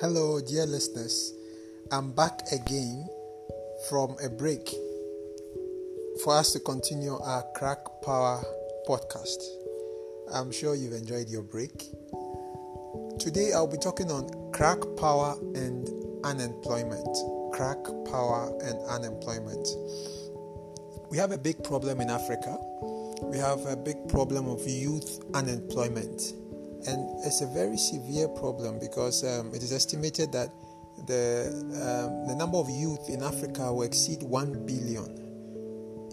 Hello, dear listeners. I'm back again from a break for us to continue our Crack Power podcast. I'm sure you've enjoyed your break. Today, I'll be talking on crack power and unemployment. Crack power and unemployment. We have a big problem in Africa. We have a big problem of youth unemployment and it's a very severe problem because um, it is estimated that the um, the number of youth in Africa will exceed 1 billion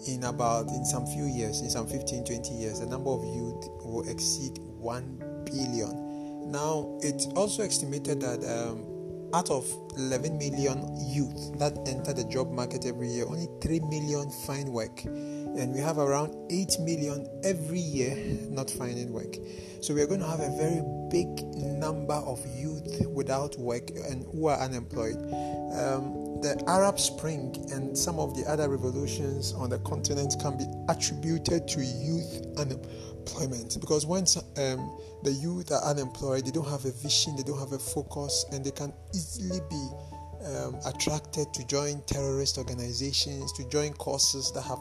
in about in some few years in some 15 20 years. The number of youth will exceed 1 billion. Now it's also estimated that um, out of 11 million youth that enter the job market every year only 3 million find work and we have around 8 million every year not finding work. So we are going to have a very big number of youth without work and who are unemployed. Um, the Arab Spring and some of the other revolutions on the continent can be attributed to youth unemployment because when um, the youth are unemployed, they don't have a vision, they don't have a focus, and they can easily be um, attracted to join terrorist organizations, to join causes that have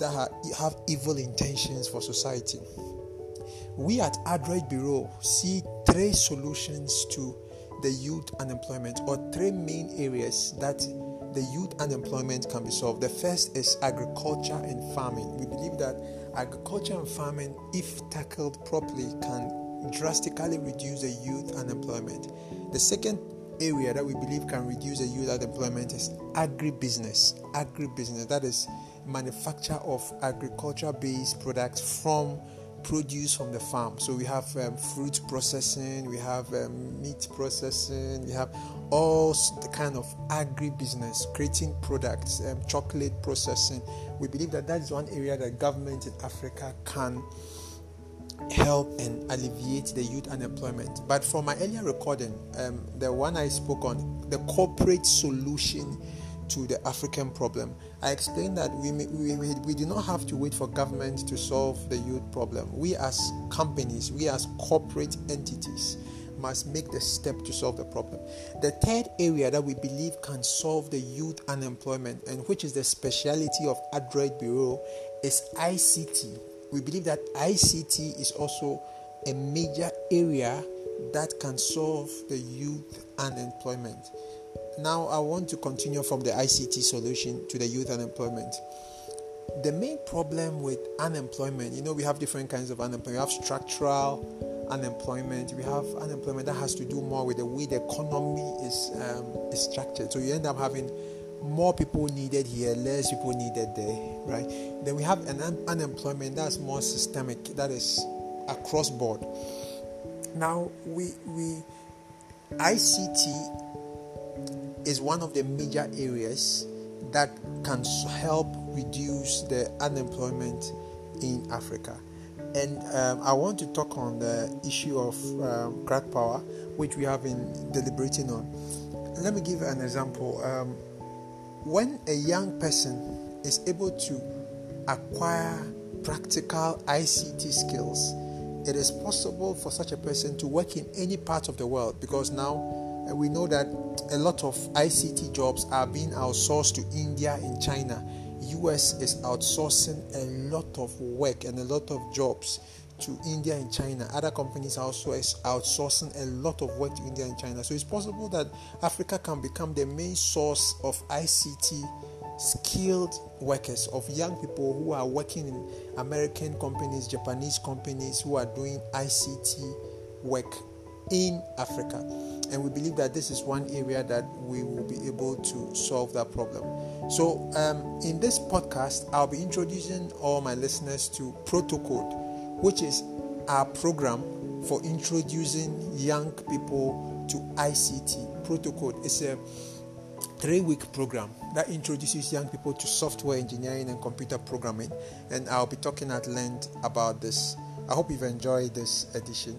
that have evil intentions for society. We at Adroit Bureau see three solutions to the youth unemployment, or three main areas that the youth unemployment can be solved. The first is agriculture and farming. We believe that agriculture and farming, if tackled properly, can drastically reduce the youth unemployment. The second area that we believe can reduce the youth unemployment is agribusiness. Agribusiness, that is manufacture of agriculture based products from produce from the farm. So we have um, fruit processing, we have um, meat processing, we have all the kind of agribusiness, creating products, um, chocolate processing. We believe that that is one area that government in Africa can help and alleviate the youth unemployment. But for my earlier recording, um, the one I spoke on, the corporate solution to the African problem. I explained that we, we, we, do not have to wait for government to solve the youth problem. We, as companies, we, as corporate entities, must make the step to solve the problem. The third area that we believe can solve the youth unemployment, and which is the speciality of Adroit Bureau, is ICT. We believe that ICT is also a major area that can solve the youth unemployment. Now, I want to continue from the ICT solution to the youth unemployment. The main problem with unemployment, you know, we have different kinds of unemployment. We have structural unemployment. We have unemployment that has to do more with the way the economy is, um, is structured. So you end up having more people needed here, less people needed there, right? Then we have an un- unemployment that's more systemic, that is across board. Now we we ICT is one of the major areas that can help reduce the unemployment in Africa. And um, I want to talk on the issue of um, crack power, which we have been deliberating on. Let me give an example. Um, when a young person is able to acquire practical ICT skills, it is possible for such a person to work in any part of the world because now we know that a lot of ICT jobs are being outsourced to India and China. US is outsourcing a lot of work and a lot of jobs to India and China. Other companies are also outsourcing a lot of work to India and China. So it's possible that Africa can become the main source of ICT skilled workers, of young people who are working in American companies, Japanese companies who are doing ICT work in Africa. And we believe that this is one area that we will be able to solve that problem. So, um, in this podcast, I'll be introducing all my listeners to Protocode, which is our program for introducing young people to ICT. Protocode is a three week program that introduces young people to software engineering and computer programming. And I'll be talking at length about this. I hope you've enjoyed this edition.